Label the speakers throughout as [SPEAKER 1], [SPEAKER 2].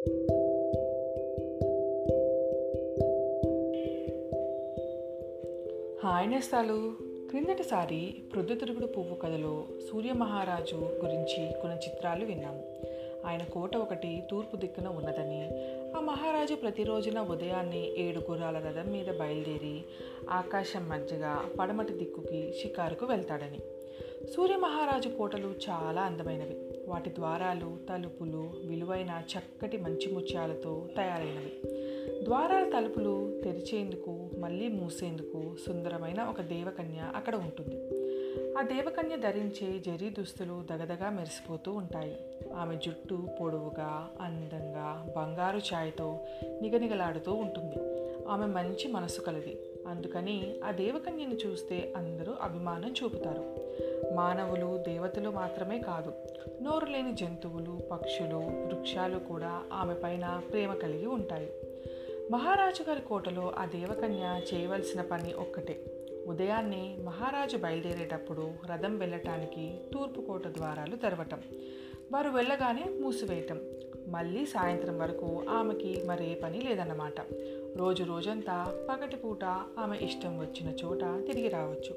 [SPEAKER 1] Hi నేస్తాలు. క్రిందటిసారి ప్రొద్దుతిరుగుడు పువ్వు కథలో సూర్య మహారాజు గురించి కొన్ని చిత్రాలు విన్నాము ఆయన కోట ఒకటి తూర్పు దిక్కున ఉన్నదని ఆ మహారాజు ప్రతిరోజున ఉదయాన్నే ఏడు గుర్రాల రథం మీద బయలుదేరి ఆకాశం మధ్యగా పడమటి దిక్కుకి షికారుకు వెళ్తాడని. సూర్య మహారాజు కోటలు చాలా అందమైనవి. వాటి ద్వారాలు తలుపులు విలువైన చక్కటి మంచి ముత్యాలతో తయారైనవి. ద్వారాల తలుపులు తెరిచేందుకు మళ్ళీ మూసేందుకు సుందరమైన ఒక దేవకన్య అక్కడ ఉంటుంది. ఆ దేవకన్య ధరించే జరీ దుస్తులు దగదగా మెరిసిపోతూ ఉంటాయి. ఆమె జుట్టు పొడవుగా అందంగా బంగారు ఛాయతో నిగనిగలాడుతూ ఉంటుంది. ఆమె మంచి మనసు కలది. అందుకని ఆ దేవకన్యను చూస్తే అందరూ అభిమానం చూపుతారు. మానవులు దేవతలు మాత్రమే కాదు నోరు లేని జంతువులు పక్షులు వృక్షాలు కూడా ఆమె పైన ప్రేమ కలిగి ఉంటాయి. మహారాజు గారి కోటలో ఆ దేవకన్య చేయవలసిన పని ఒక్కటే. ఉదయాన్నే మహారాజు బయలుదేరేటప్పుడు రథం వెళ్ళటానికి తూర్పు కోట ద్వారాలు తెరవటం. వారు వెళ్ళగానే మూసివేయటం. మళ్ళీ సాయంత్రం వరకు ఆమెకి మరే పని లేదన్నమాట. రోజు రోజంతా పగటిపూట ఆమె ఇష్టం వచ్చిన చోట తిరిగి రావచ్చు.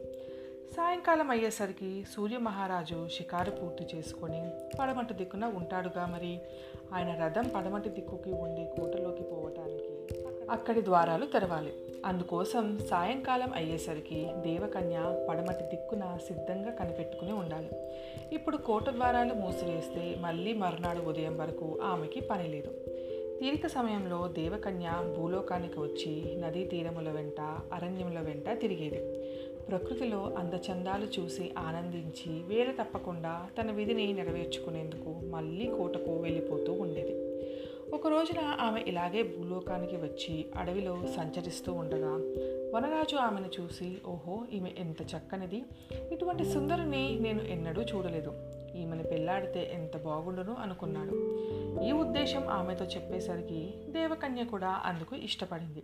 [SPEAKER 1] సాయంకాలం అయ్యేసరికి సూర్య మహారాజు షికారు పూర్తి చేసుకొని పడమటి దిక్కున ఉంటాడుగా మరి. ఆయన రథం పడమటి దిక్కుకి ఉండే కోటలోకి పోవటానికి అక్కడి ద్వారాలు తెరవాలి. అందుకోసం సాయంకాలం అయ్యేసరికి దేవకన్య పడమటి దిక్కున సిద్ధంగా కనిపెట్టుకుని ఉండాలి. ఇప్పుడు కోట ద్వారాలు మూసివేస్తే మళ్ళీ మరునాడు ఉదయం వరకు ఆమెకి పని లేదు. తీరిక సమయంలో దేవకన్య భూలోకానికి వచ్చి నదీ తీరముల వెంట అరణ్యముల వెంట తిరిగేది. ప్రకృతిలో అందచందాలు చూసి ఆనందించి వేల తప్పకుండా తన విధిని నెరవేర్చుకునేందుకు మళ్ళీ కోటకు వెళ్ళిపోతూ ఉండేది. ఒక రోజున ఆమె ఇలాగే భూలోకానికి వచ్చి అడవిలో సంచరిస్తూ ఉండగా వనరాజు ఆమెను చూసి ఓహో ఈమె ఎంత చక్కనిది. ఇటువంటి సుందరిని నేను ఎన్నడూ చూడలేదు. ఈమెను పెళ్ళాడితే ఎంత బాగుండును అనుకున్నాడు. ఈ ఉద్దేశం ఆమెతో చెప్పేసరికి దేవకన్య కూడా అందుకు ఇష్టపడింది.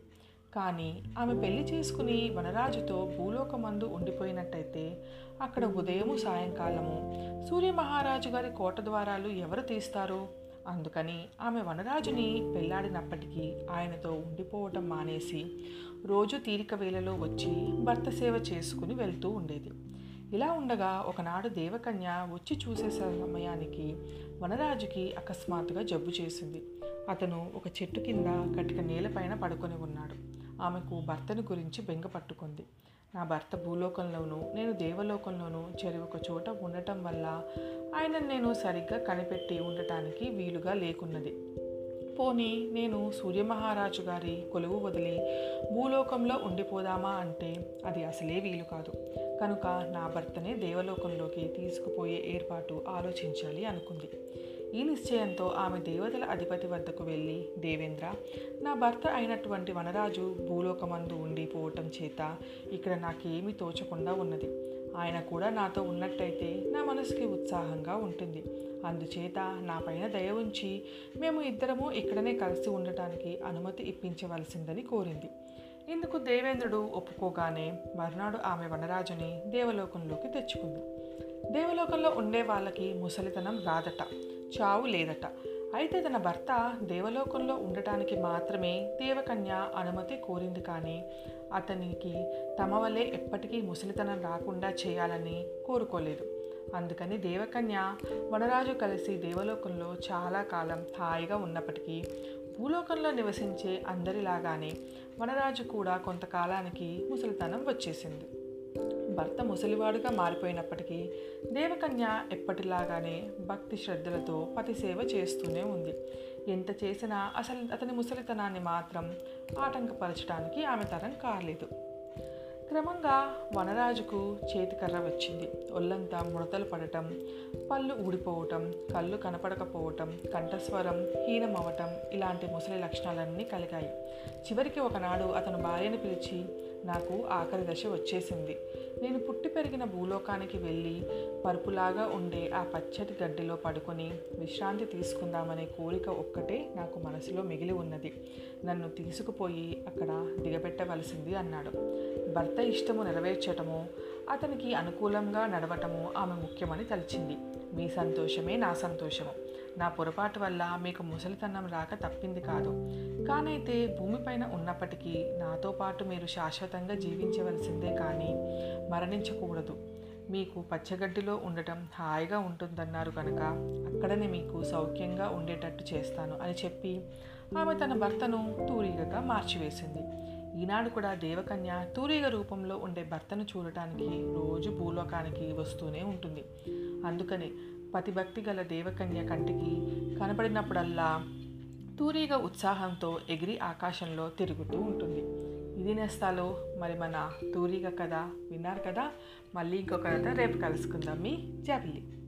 [SPEAKER 1] కానీ ఆమె పెళ్ళి చేసుకుని వనరాజుతో భూలోకమందు ఉండిపోయినట్టయితే అక్కడ ఉదయము సాయంకాలము సూర్య మహారాజు గారి కోట ద్వారాలు ఎవరు తీస్తారు? అందుకని ఆమె వనరాజుని పెళ్ళాడినప్పటికీ ఆయనతో ఉండిపోవటం మానేసి రోజు తీరిక వేళలో వచ్చి భర్త సేవ చేసుకుని వెళ్తూ ఉండేది. ఇలా ఉండగా ఒకనాడు దేవకన్య వచ్చి చూసే సమయానికి వనరాజుకి అకస్మాత్తుగా జబ్బు చేసింది. అతను ఒక చెట్టు కింద కటిక నేలపైన పడుకొని ఉన్నాడు. ఆమెకు భర్తను గురించి బెంగ పట్టుకుంది. నా భర్త భూలోకంలోనూ నేను దేవలోకంలోనూ చెరి ఒక చోట ఉండటం వల్ల ఆయన నేను సరిగ్గా కనిపెట్టి ఉండటానికి వీలుగా లేకున్నది. పోనీ నేను సూర్యమహారాజు గారి కొలువు వదిలి భూలోకంలో ఉండిపోదామా అంటే అది అసలే వీలు కాదు. కనుక నా భర్తనే దేవలోకంలోకి తీసుకుపోయే ఏర్పాటు ఆలోచించాలి అనుకుంది. ఈ నిశ్చయంతో ఆమె దేవతల అధిపతి వద్దకు వెళ్ళి దేవేంద్ర నా భర్త అయినటువంటి వనరాజు భూలోకమందు ఉండిపోవటం చేత ఇక్కడ నాకేమీ తోచకుండా ఉన్నది. ఆయన కూడా నాతో ఉన్నట్టయితే నా మనసుకి ఉత్సాహంగా ఉంటుంది. అందుచేత నా పైన దయ ఉంచి మేము ఇద్దరము ఇక్కడనే కలిసి ఉండటానికి అనుమతి ఇప్పించవలసిందని కోరింది. ఇందుకు దేవేంద్రుడు ఒప్పుకోగానే మర్నాడు ఆమె వనరాజుని దేవలోకంలోకి తెచ్చుకుంది. దేవలోకంలో ఉండే వాళ్ళకి ముసలితనం రాదట. చావు లేదట. అయితే తన భర్త దేవలోకంలో ఉండటానికి మాత్రమే దేవకన్య అనుమతి కోరింది కానీ అతనికి తమ వల్లే ఎప్పటికీ ముసలితనం రాకుండా చేయాలని కోరుకోలేదు. అందుకని దేవకన్య వనరాజు కలిసి దేవలోకంలో చాలా కాలం హాయిగా ఉన్నప్పటికీ భూలోకంలో నివసించే అందరిలాగానే వనరాజు కూడా కొంతకాలానికి ముసలితనం వచ్చేసింది. భర్త ముసలివాడుగా మారిపోయినప్పటికీ దేవకన్య ఎప్పటిలాగానే భక్తి శ్రద్ధలతో పతి సేవ చేస్తూనే ఉంది. ఎంత చేసినా అసలు అతని ముసలితనాన్ని మాత్రం ఆటంకపరచడానికి ఆమె తరం కాలేదు. క్రమంగా వనరాజుకు చేతికర్ర వచ్చింది. ఒళ్ళంతా ముడతలు పడటం పళ్ళు ఊడిపోవటం కళ్ళు కనపడకపోవటం కంఠస్వరం హీనమవటం ఇలాంటి ముసలి లక్షణాలన్నీ కలిగాయి. చివరికి ఒకనాడు అతను భార్యను పిలిచి నాకు ఆఖరి దశ వచ్చేసింది. నేను పుట్టి పెరిగిన భూలోకానికి వెళ్ళి పరుపులాగా ఉండే ఆ పచ్చటి గడ్డిలో పడుకొని విశ్రాంతి తీసుకుందామనే కోరిక ఒక్కటే నాకు మనసులో మిగిలి ఉన్నది. నన్ను తీసుకుపోయి అక్కడ దిగబెట్టవలసింది అన్నాడు. భర్త ఇష్టము నెరవేర్చటము అతనికి అనుకూలంగా నడవటము ఆమె ముఖ్యమని తలిచింది. మీ సంతోషమే నా సంతోషము. నా పొరపాటు వల్ల మీకు ముసలితనం రాక తప్పింది కాదు. కానైతే భూమిపైన ఉన్నప్పటికీ నాతో పాటు మీరు శాశ్వతంగా జీవించవలసిందే కానీ మరణించకూడదు. మీకు పచ్చగడ్డిలో ఉండటం హాయిగా ఉంటుందన్నారు కనుక అక్కడనే మీకు సౌఖ్యంగా ఉండేటట్టు చేస్తాను అని చెప్పి ఆమె తన భర్తను తూరిగగా మార్చివేసింది. ఈనాడు కూడా దేవకన్య తూరిగ రూపంలో ఉండే భర్తను చూడటానికి రోజు భూలోకానికి వస్తూనే ఉంటుంది. అందుకని పతిభక్తి గల దేవకన్య కంటికి కనపడినప్పుడల్లా తూరీగ ఉత్సాహంతో ఎగిరి ఆకాశంలో తిరుగుతూ ఉంటుంది. ఇది నేస్తాలో మరి మన తూరిగ కథ విన్నారు కదా? మళ్ళీ ఇంకొక కథ రేపు కలుసుకుందాం. మీ జాబిల్లి.